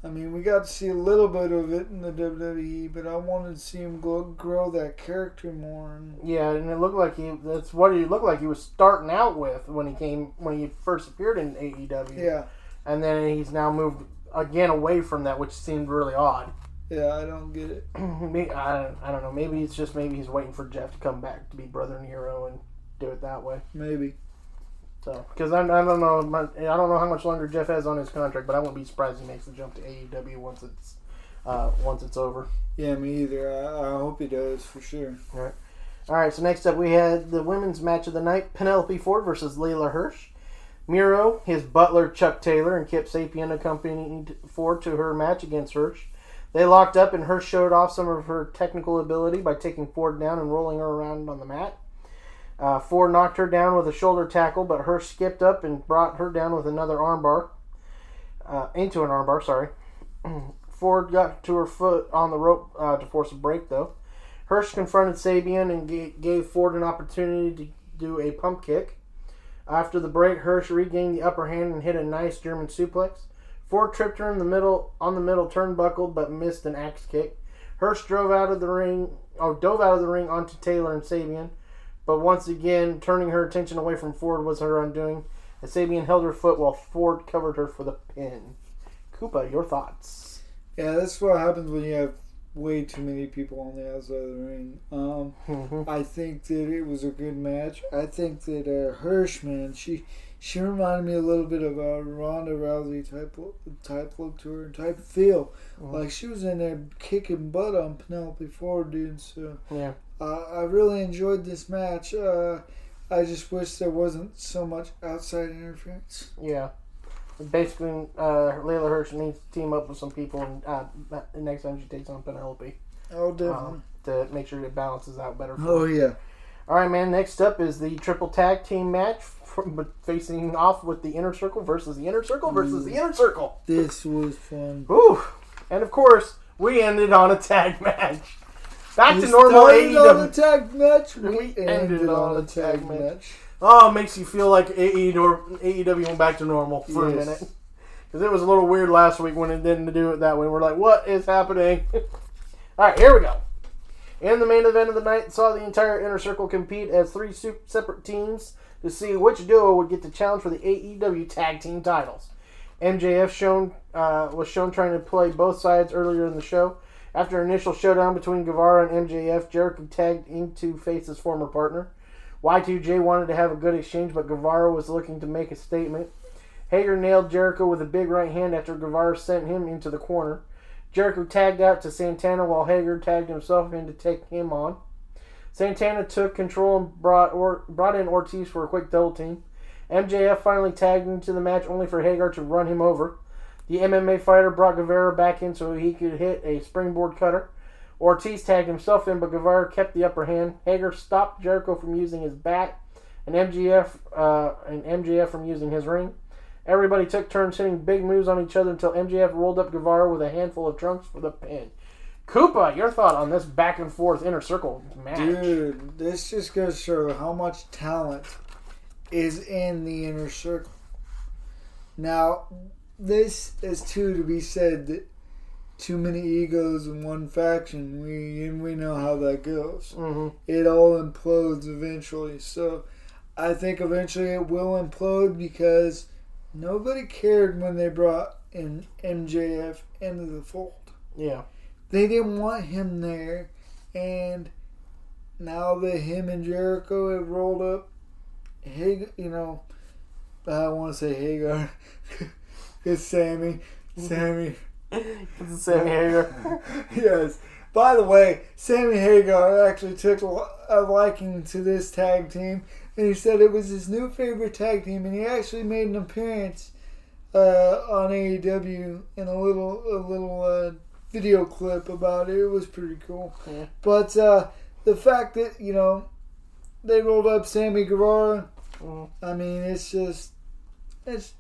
I mean, we got to see a little bit of it in the WWE, but I wanted to see him grow, grow that character more. And Yeah, and it looked like he. That's what he looked like he was starting out with when he came when he first appeared in AEW. yeah, and then he's now moved again away from that, which seemed really odd. Yeah, I don't get it. Maybe, I, don't, I don't know. Maybe it's just maybe he's waiting for Jeff to come back to be Brother Nero and do it that way. Maybe. So, because I, I don't know, my, I don't know how much longer Jeff has on his contract, but I wouldn't be surprised he makes the jump to AEW once it's uh, once it's over. Yeah, me either. I, I hope he does for sure. All right, so next up we had the women's match of the night: Penelope Ford versus Leyla Hirsch. Miro, his butler Chuck Taylor, and Kip Sabian accompanied Ford to her match against Hirsch. They locked up, and Hirsch showed off some of her technical ability by taking Ford down and rolling her around on the mat. Uh, Ford knocked her down with a shoulder tackle, but Hirsch skipped up and brought her down with another armbar. Uh, into an armbar, sorry. Ford got to her foot on the rope uh, to force a break, though. Hirsch confronted Sabian and ga- gave Ford an opportunity to do a pump kick. After the break, Hirsch regained the upper hand and hit a nice German suplex. Ford tripped her in the middle on the middle turnbuckle, but missed an axe kick. Hurst drove out of the ring, oh, dove out of the ring onto Taylor and Sabian, but once again, turning her attention away from Ford was her undoing. As Sabian held her foot while Ford covered her for the pin. Koopa, your thoughts? Yeah, that's what happens when you have way too many people on the outside of the ring. Um, Mhm. I think that it was a good match. I think that uh, Hirschman, she she reminded me a little bit of a Ronda Rousey type look- type look to her, type feel. Like she was in there kicking butt on Penelope Ford, dude. So Yeah. uh, I really enjoyed this match. Uh, I just wish there wasn't so much outside interference. Yeah. Basically, uh, Leyla Hirsch needs to team up with some people and uh, the next time she takes on Penelope Oh, definitely. um, to make sure it balances out better. For oh her. yeah. All right, man. Next up is the triple tag team match from, facing off with the inner circle versus the inner circle versus the inner circle. This was fun. Woo! And of course, we ended on a tag match. Back to We normal E started on a tag match. We, We ended, ended on on a tag match. Oh, it makes you feel like AEW AEW went back to normal for a minute. Because it was a little weird last week when it didn't do it that way. We're like, what is happening? All right, here we go. In the main event of the night, saw the entire inner circle compete as three separate teams to see which duo would get the challenge for the AEW tag team titles. MJF shown uh, was shown trying to play both sides earlier in the show. After an initial showdown between Guevara and MJF, Jericho tagged in to face his former partner. Y2J wanted to have a good exchange, but Guevara was looking to make a statement. Hager nailed Jericho with a big right hand after Guevara sent him into the corner. Jericho tagged out to Santana while Hager tagged himself in to take him on. Santana took control and brought or, brought in Ortiz for a quick double team. MJF finally tagged into the match only for Hager to run him over. The MMA fighter brought Guevara back in so he could hit a springboard cutter. Ortiz tagged himself in, but Guevara kept the upper hand. Hager stopped Jericho from using his bat, and MJF uh, and MJF from using his ring. Everybody took turns hitting big moves on each other until MJF rolled up Guevara with a handful of trunks for the pin. Koopa, your thought on this back and forth inner circle match? Dude, this just goes to show how much talent is in the inner circle. Now, this is too to be said that too many egos in one faction. We and we know how that goes. hmm It all implodes eventually. So, I think eventually it will implode because nobody cared when they brought in MJF into the fold Yeah. they didn't want him there, and now that him and Jericho have rolled up, Hagar, you know, I want to say Hagar, it's Sammy, Sammy, It's Sammy Hagar. yes. By the way, Sammy Hagar actually took a a liking to this tag team, and he said it was his new favorite tag team, and he actually made an appearance uh, on AEW in a little a little uh, video clip about it. It was pretty cool. Yeah. But uh, the fact that you know they rolled up Sammy Guevara, Mhm. I mean, it's just it's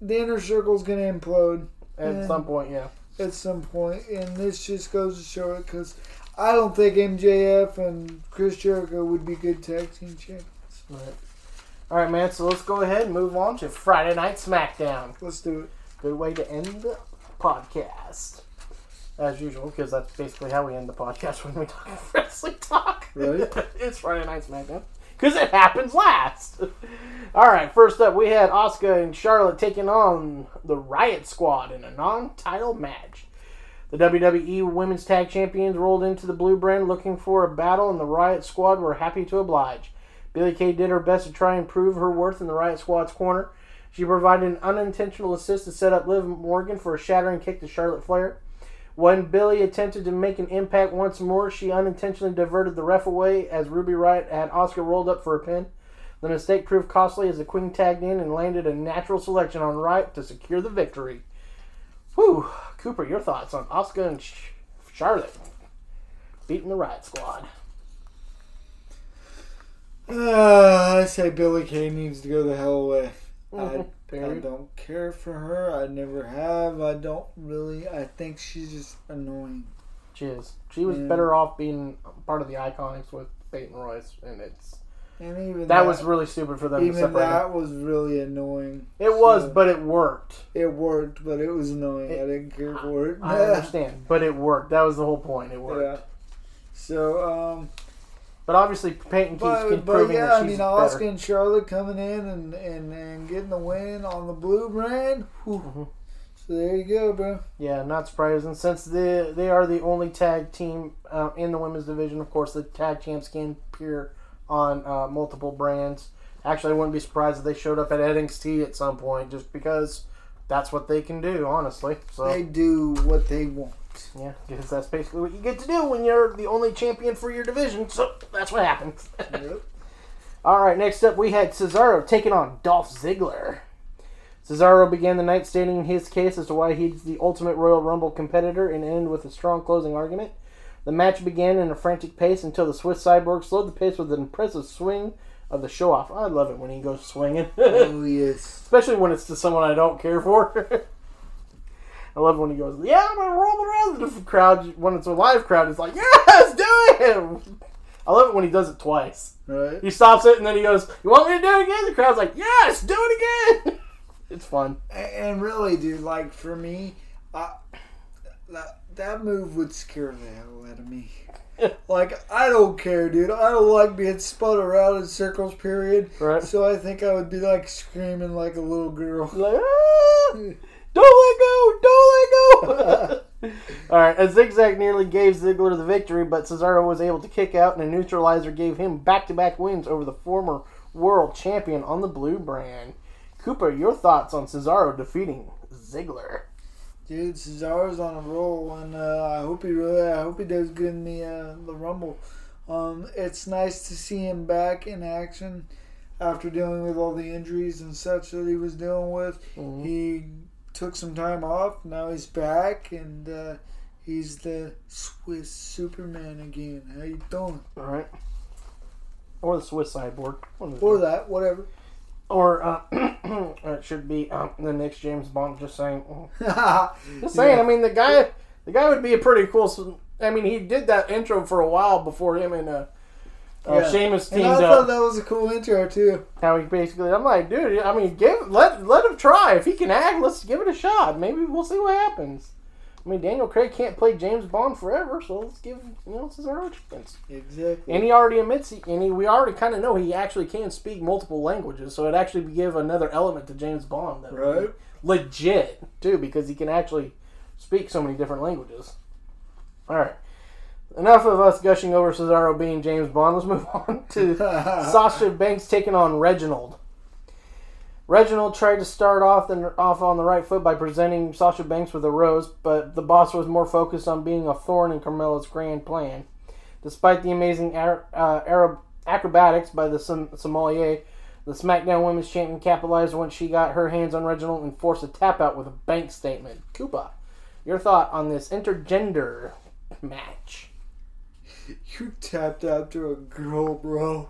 the inner circle's gonna implode At some point, yeah. at some point, and this just goes to show it because I don't think MJF and Chris Jericho would be good tag team champions. Right. All right, man. So let's go ahead and move on to Friday Night SmackDown. Let's do it. Good way to end the podcast, as usual, because that's basically how we end the podcast when we talk wrestling talk. Right. it's Friday Night SmackDown because it happens last. All right. First up, we had Asuka and Charlotte taking on the Riot Squad in a non-title match. The WWE Women's Tag Champions rolled into the Blue Brand looking for a battle, and the Riot Squad were happy to oblige. Billie Kay did her best to try and prove her worth in the Riot Squad's corner. She provided an unintentional assist to set up Liv Morgan for a shattering kick to Charlotte Flair. When Billy attempted to make an impact once more, she unintentionally diverted the ref away as Ruby Riot had Asuka rolled up for a pin. The mistake proved costly as the Queen tagged in and landed a natural selection on Riot to secure the victory. Whew. Cooper, your thoughts on Asuka and Charlotte beating the Riot Squad? Uh, I say Billie Kay needs to go the hell away. I, I don't care for her. I never have. I don't really. I think she's just annoying. She is. She was Yeah. better off being part of the Iconics with Peyton Royce, and it's And even That was really stupid for them to even that was really annoying. It was, but it worked. it worked, but it was annoying. I didn't care for it. I understand, but it worked. That was the whole point. It worked. yeah. So, um, But obviously, Peyton keeps but, but proving yeah, that I she's mean, better. And Charlotte coming in and, and, and getting the win on the blue brand. Mm-hmm. So there you go, bro. Yeah, not surprising. Since they they are the only tag team uh, in the women's division, of course, the tag champs can appear on uh, multiple brands. Actually, I wouldn't be surprised if they showed up at NXT at some point, just because that's what they can do, honestly. So They do what they want. Yeah, because that's basically what you get to do when you're the only champion for your division. So that's what happens. Yep. All right, next up we had Cesaro taking on Dolph Ziggler. Cesaro began the night stating his case as to why he's the ultimate Royal Rumble competitor and ended with a strong closing argument. The match began in a frantic pace until the Swiss Cyborg slowed the pace with an impressive swing of the show off. I love it when he goes swinging, Oh, yes. especially when it's to someone I don't care for. I love when he goes, "Yeah, I'm gonna roll around." The crowd, when it's a live crowd, it's like, "Yes, do it!" I love it when he does it twice. Right? He stops it and then he goes, "You want me to do it again?" The crowd's like, "Yes, do it again." it's fun. And really, dude, like for me, I, that, that move would scare the hell out of me. like I don't care, dude. I don't like being spun around in circles. Period. Right. So I think I would be like screaming like a little girl. Like, ah, don't let go, don't let go. All right, a zigzag nearly gave Ziggler the victory, but Cesaro was able to kick out, and a neutralizer gave him back-to-back wins over the former world champion on the blue brand. Cooper, your thoughts on Cesaro defeating Ziggler? Dude, Cesaro's on a roll, and uh, I hope he really, I hope he does good in the uh, the Rumble. Um, it's nice to see him back in action after dealing with all the injuries and such that he was dealing with. He took some time off. Now he's back, and uh, he's the Swiss Superman again. How you doing? All right, or the Swiss cyborg, One of the Or that, whatever. or uh, it should be um, the next James Bond. Just saying. Just saying. I mean, the guy, the guy would be a pretty cool. I mean, he did that intro for a while before him and uh, uh, Yeah. Sheamus and teamed I thought up. that was a cool intro too. How he basically, I'm like, dude. I mean, give let let him try. If he can act, let's give it a shot. Maybe we'll see what happens. I mean, Daniel Craig can't play James Bond forever, so let's give you know Cesaro a chance. Exactly. And he already admits, he, and he, we already kind of know he actually can speak multiple languages, so it actually give another element to James Bond that Right. legit too, because he can actually speak so many different languages. All right, enough of us gushing over Cesaro being James Bond. Let's move on to Sasha Banks taking on Reginald. Reginald tried to start off the, off on the right foot by presenting Sasha Banks with a rose, but the boss was more focused on being a thorn in Carmella's grand plan. Despite the amazing ar- uh, Arab acrobatics by the Som- sommelier, the SmackDown Women's Champion capitalized once she got her hands on Reginald and forced a tap out with a bank statement. Koopa, your thought on this intergender match? You tapped out to a girl, bro.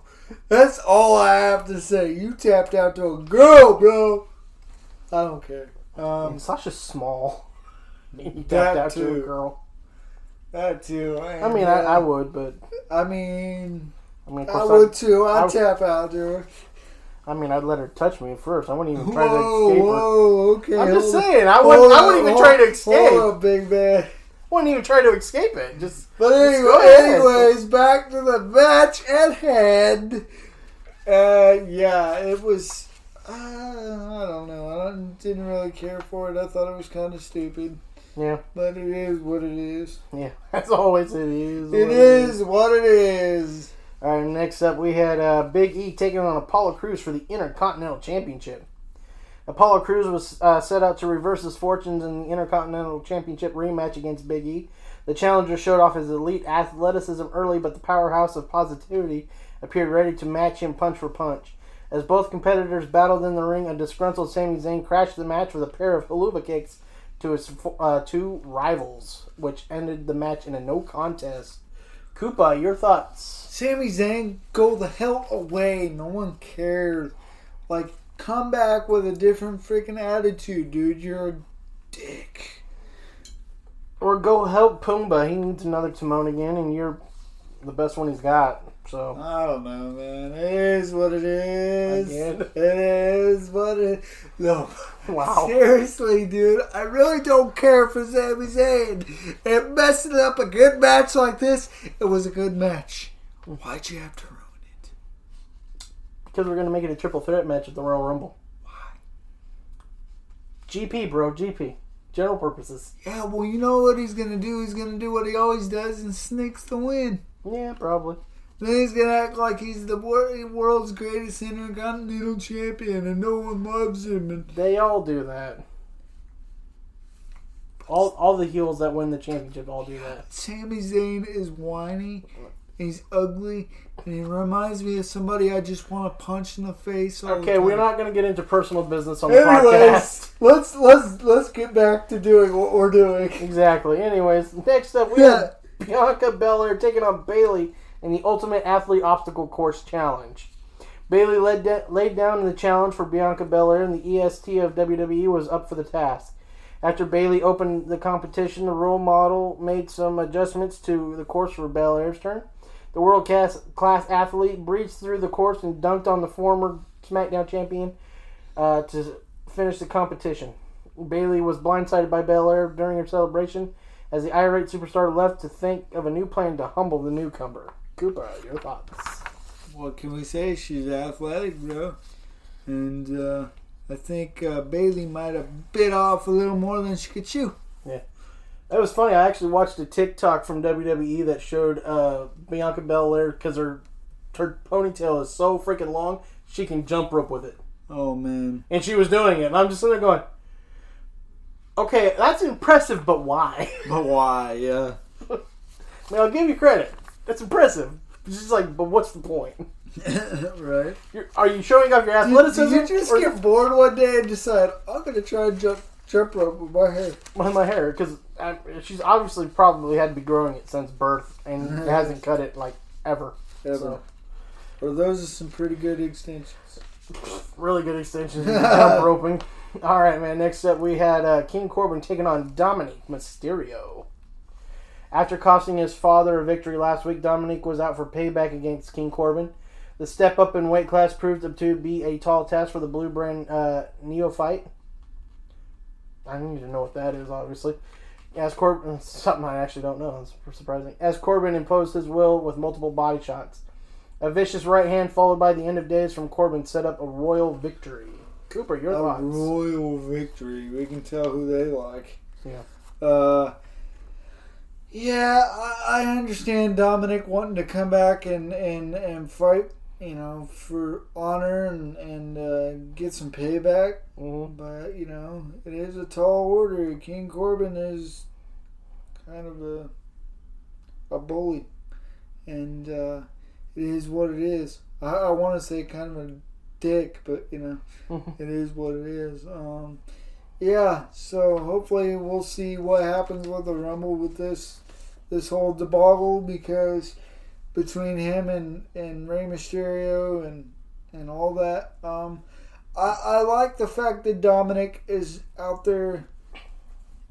That's all I have to say. You tapped out to a girl, bro. I don't care. Um, Sasha's small. You tapped out to a girl. that too. I mean, I, I would, but I mean, I mean, I would too. I'd I- tap out to her. I mean, I'd let her touch me first. I wouldn't even try to Whoa, escape her. whoa, okay. I'm just saying, I wouldn't. I wouldn't even hold- try to escape. Hold on, big man. Wouldn't even try to escape it. Just But anyway, anyways, back to the match at hand. Uh, yeah, it was. Uh, I don't know. I don't, didn't really care for it. I thought it was kind of stupid. yeah, But it is what it is. yeah. As always, it is. It what is what it is. All right. Next up, we had uh, Big E taking on Apollo Crews for the Intercontinental Championship. Apollo Crews was uh, set out to reverse his fortunes in the Intercontinental Championship rematch against Big E. The challenger showed off his elite athleticism early, but the powerhouse of positivity appeared ready to match him punch for punch. As both competitors battled in the ring, a disgruntled Sami Zayn crashed the match with a pair of Helluva kicks to his uh, two rivals, which ended the match in a no contest. Koopa, your thoughts? Sami Zayn, go the hell away. No one cares. Like, come back with a different freaking attitude, dude. You're a dick. Or go help Pumbaa. He needs another Timon again, and you're the best one he's got. So I don't know, man. It is what it is. Again. It is what it. No, wow. seriously, dude. I really don't care for Sami Zayn. And messing up a good match like this, it was a good match. Why'd you have to? Because we're gonna make it a triple threat match at the Royal Rumble. Why? GP, bro. GP. General purposes. Yeah, well, you know what he's gonna do? He's gonna do what he always does and sneaks the win. Yeah, probably. Then he's gonna act like he's the world's greatest intercontinental champion and no one loves him. And They all do that. All all the heels that win the championship all do that. Sami Zayn is whiny, he's ugly, and he reminds me of somebody I just want to punch in the face. Okay, the we're not gonna get into personal business on the Anyways, podcast. let's let's let's get back to doing what we're doing. Exactly. Anyways, next up we Yeah. have Bianca Belair taking on Bayley in the Ultimate Athlete Obstacle Course Challenge. Bayley led da- laid down the challenge for Bianca Belair, and the EST of WWE was up for the task. After Bayley opened the competition, the role model made some adjustments to the course for Belair's turn. The world class, athlete breezed through the course and dunked on the former SmackDown champion uh, to finish the competition. Bayley was blindsided by Belair during her celebration as the irate superstar left to think of a new plan to humble the newcomer. Cooper, your thoughts? What can we say? She's athletic, bro, and uh, I think uh, Bayley might have bit off a little more than she could chew. That was funny. I actually watched a TikTok from WWE that showed uh, Bianca Belair because her her ponytail is so freaking long she can jump rope with it, Oh man. and she was doing it. And I'm just sitting there going, "Okay, that's impressive, but why?" But why? Yeah. I mean, I'll give you credit. That's impressive. It's just like, but what's the point? right. You're, are you showing off your Did, athleticism? did you just or- get bored one day and decide I'm gonna try and jump jump rope with my hair? with my hair because she's obviously probably had to be growing it since birth and hasn't cut it like ever. Ever. So Or those are some pretty good extensions. really good extensions, jump roping. All right, man. Next up, we had uh, King Corbin taking on Dominic Mysterio. After costing his father a victory last week, Dominic was out for payback against King Corbin. The step up in weight class proved to be a tall task for the blue brand uh, neophyte. I need to know what that is, obviously. As Corbin, something I actually don't know. It's surprising. As Corbin imposed his will with multiple body shots, a vicious right hand followed by the end of days from Corbin set up a royal victory. Cooper, your A thoughts? royal victory. We can tell who they like. Yeah. Uh, yeah, I, I understand Dominic wanting to come back and, and, and fight, you know, for honor and, and uh, get some payback. hmm But, you know, it is a tall order. King Corbin is kind of a, a bully. And uh, it is what it is. I, I want to say kind of a dick, but, you know, it is what it is. Um, yeah, so hopefully we'll see what happens with the Rumble with this this whole debacle because between him and, and Rey Mysterio and and all that, um, I, I like the fact that Dominic is out there,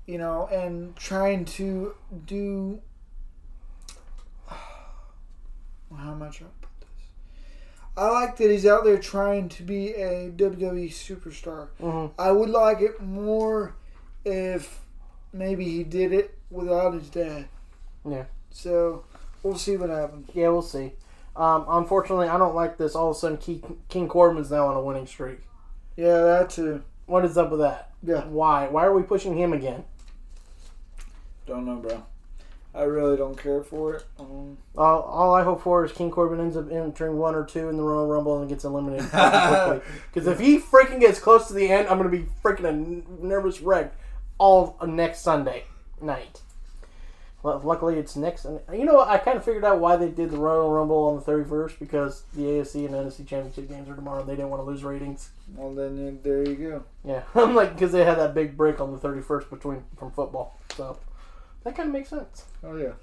you know, and trying to do. How much I put this? I like that he's out there trying to be a WWE superstar. Mhm. I would like it more if maybe he did it without his dad. Yeah. So we'll see what happens. Yeah, we'll see. Um, unfortunately, I don't like this. All of a sudden, King, King Corbin's now on a winning streak. Yeah, that too. What is up with that? Yeah. Why? Why are we pushing him again? Don't know, bro. I really don't care for it. Um, All, all I hope for is King Corbin ends up entering one or two in the Royal Rumble and gets eliminated quickly. Because if he freaking gets close to the end, I'm going to be freaking a nervous wreck all next Sunday night. Luckily, it's next. And you know. I kind of figured out why they did the Royal Rumble on the 31st because the AFC and NFC Championship games are tomorrow. They didn't want to lose ratings. well, then you, there you go. Yeah, I'm like because they had that big break on the 31st between from football, so that kind of makes sense. Oh yeah.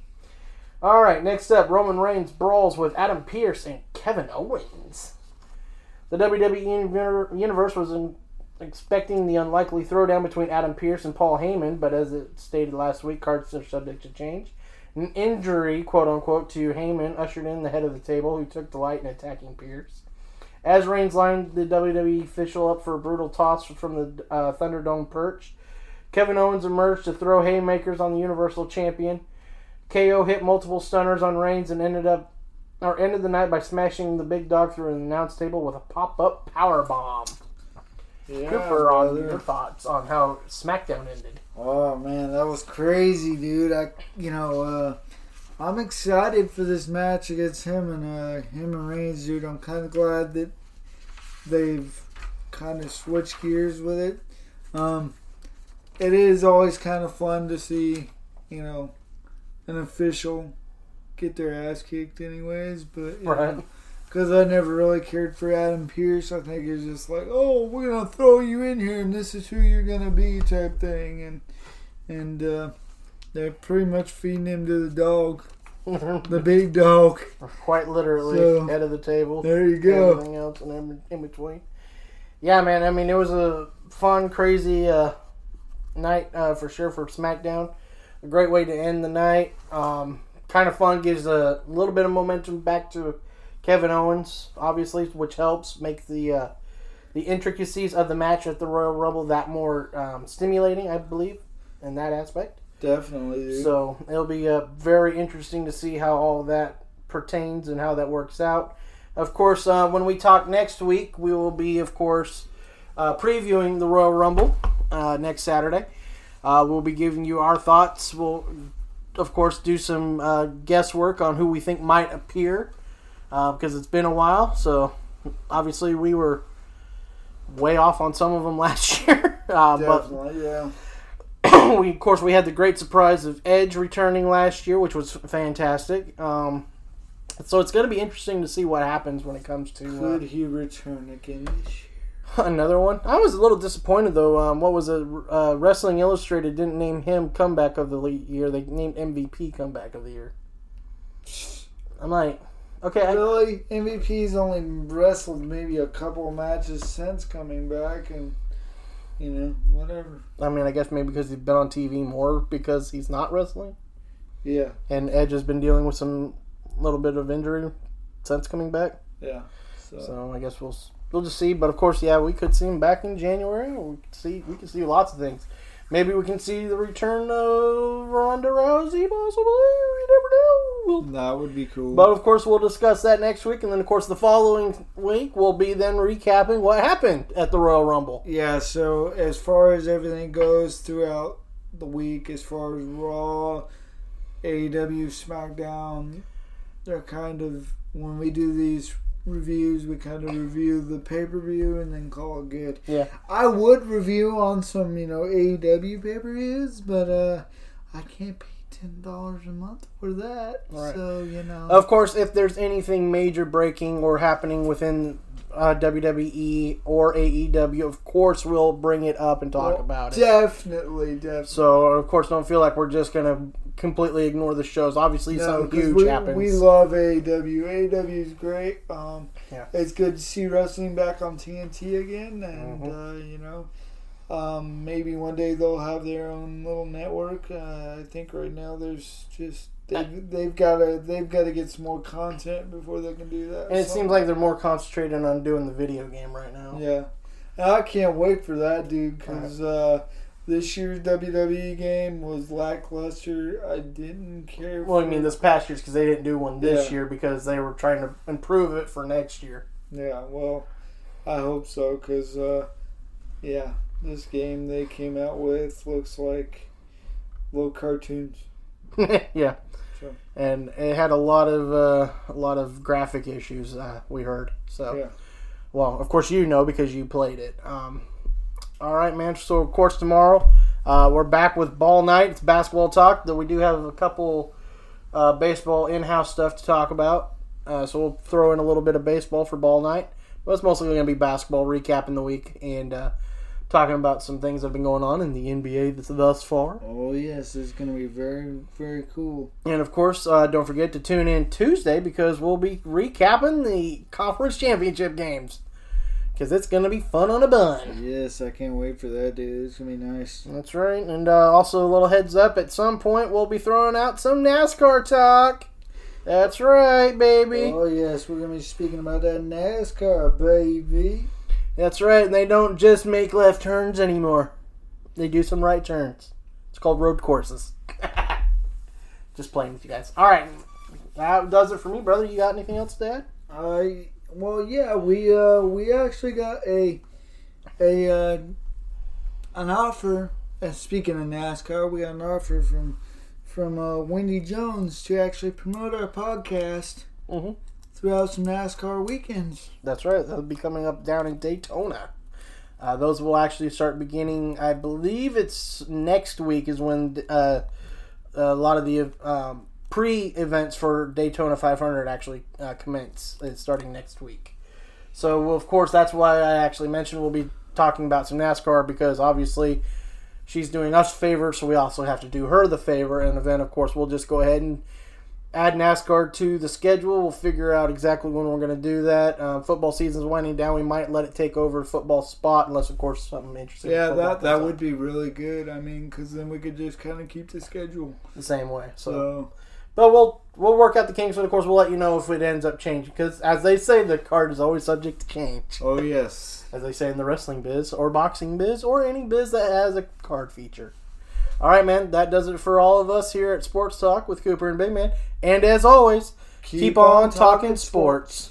All right, next up, Roman Reigns brawls with Adam Pearce and Kevin Owens. The WWE universe was in, expecting the unlikely throwdown between Adam Pearce and Paul Heyman, but as it stated last week, cards are subject to change. An injury, quote unquote, to Heyman ushered in the head of the table, who took delight in attacking Pearce. As Reigns lined the WWE official up for a brutal toss from the uh, Thunderdome perch, Kevin Owens emerged to throw haymakers on the Universal Champion. KO hit multiple stunners on Reigns and ended up or ended the night by smashing the big dog through an announce table with a pop-up power bomb. Yeah, Cooper, on brother. your thoughts on how SmackDown ended? Oh man, that was crazy, dude. I, you know, uh, I'm excited for this match against him and uh, him and Reigns, dude. I'm kind of glad that they've kind of switched gears with it. Um, it is always kind of fun to see, you know, an official get their ass kicked, anyways. But you Right. know, because I never really cared for Adam Pearce. I think it's just like, oh, we're gonna throw you in here, and this is who you're gonna be, type thing, and and uh, they're pretty much feeding him to the dog, the big dog. Quite literally, So, head of the table. There you go. Everything else and in, between. Yeah, man. I mean, it was a fun, crazy uh, night uh, for sure for SmackDown. A great way to end the night. Um, kind of fun, gives a little bit of momentum back to Kevin Owens, obviously, which helps make the uh, the intricacies of the match at the Royal Rumble that more um, stimulating, I believe, in that aspect. Definitely, dude. So it'll be uh, very interesting to see how all that pertains and how that works out. Of course, uh, when we talk next week, we will be, of course, uh, previewing the Royal Rumble uh, next Saturday. Uh, we'll be giving you our thoughts. We'll, of course, do some uh, guesswork on who we think might appear because it's been a while. So obviously, we were way off on some of them last year. uh, but yeah. we of course we had the great surprise of Edge returning last year, which was fantastic. Um, so it's going to be interesting to see what happens when it comes to Could he return again this year? uh, another one. I was a little disappointed though. Um, what was a Uh, Wrestling Illustrated didn't name him comeback of the year. They named MVP comeback of the year. I'm like, okay, I, Really, MVP's only wrestled maybe a couple of matches since coming back, and you know, whatever. I mean, I guess maybe because he's been on TV more because he's not wrestling, Yeah, and Edge has been dealing with some little bit of injury since coming back. yeah. So, So I guess we'll we'll just see. But of course, yeah, we could see him back in January. We could see we could see lots of things. Maybe we can see the return of Ronda Rousey, possibly. We never know. That would be cool. But of course, we'll discuss that next week, and then of course the following week we'll be then recapping what happened at the Royal Rumble. yeah, so as far as everything goes throughout the week, as far as Raw, AEW, SmackDown, they're kind of when we do these reviews, we kind of review the pay per view and then call it good. Yeah. I would review on some, you know, AEW pay per views, but uh, I can't pay ten dollars a month for that. Right. So you know, Of course, if there's anything major breaking or happening within uh, WWE or AEW, of course we'll bring it up and talk about it. definitely, definitely. So, of course, don't feel like we're just to completely ignore the shows. Obviously, No, something huge we, happens. We love AEW. AEW is great. Um, Yeah. It's good to see wrestling back on TNT again, and Mhm. uh, you know, um, maybe one day they'll have their own little network. Uh, I think right now there's just they've, they've got to they've got to get some more content before they can do that. and it So- seems like they're more concentrated on doing the video game right now. Yeah, and I can't wait for that, dude. Because uh, this year's WWE game was lackluster. I didn't care. Well, I mean, this past year's because they didn't do one this Yeah. year because they were trying to improve it for next year. Yeah, well, I hope so because, uh, yeah, this game they came out with looks like little cartoons. yeah. Sure. And it had a lot of uh, a lot of graphic issues. Uh, we heard. So, Yeah. well, of course you know because you played it. Um, all right, man. So of course tomorrow uh, we're back with ball night. It's basketball talk. Though we do have a couple uh, baseball in-house stuff to talk about. Uh, so we'll throw in a little bit of baseball for ball night. But it's mostly going to be basketball, recapping the week and uh, talking about some things that have been going on in the NBA thus- thus far. Oh yes, it's gonna be very very cool. And of course, uh, don't forget to tune in Tuesday because we'll be recapping the conference championship games. Because it's going to be fun on a bun. Yes, I can't wait for that, dude. It's gonna be nice. That's right. And uh, also, a little heads up at some point, we'll be throwing out some NASCAR talk. That's right, baby. Oh yes, we're gonna be speaking about that NASCAR, baby. That's right. And they don't just make left turns anymore, they do some right turns. It's called road courses. just playing with you guys. All right. That does it for me, brother. You got anything else to add? I well, yeah, we uh we actually got a a uh, an offer. And speaking of NASCAR, we got an offer from from uh, Wendy Jones to actually promote our podcast Mhm. throughout some NASCAR weekends. That's right. They'll be coming up down in Daytona. Uh, those will actually start beginning. I believe it's next week is when uh, a lot of the um, pre-events for Daytona 500 actually uh, commence. It's starting next week. So, well, of course, that's why I actually mentioned we'll be talking about some NASCAR because obviously she's doing us a favor, so we also have to do her the favor. And then, of course, we'll just go ahead and add NASCAR to the schedule. We'll figure out exactly when we're going to do that. Uh, football season's winding down. We might let it take over football spot, unless, of course, something interesting. Yeah, that that would be really good. I mean, because then we could just kind of keep the schedule. the same way. So, So but we'll we'll work out the kinks, and of course, we'll let you know if it ends up changing. Because as they say, the card is always subject to change. oh yes, as they say in the wrestling biz or boxing biz or any biz that has a card feature. All right, man, that does it for all of us here at Sports Talk with Cooper and Big Man. And as always, keep, on, talking, sports.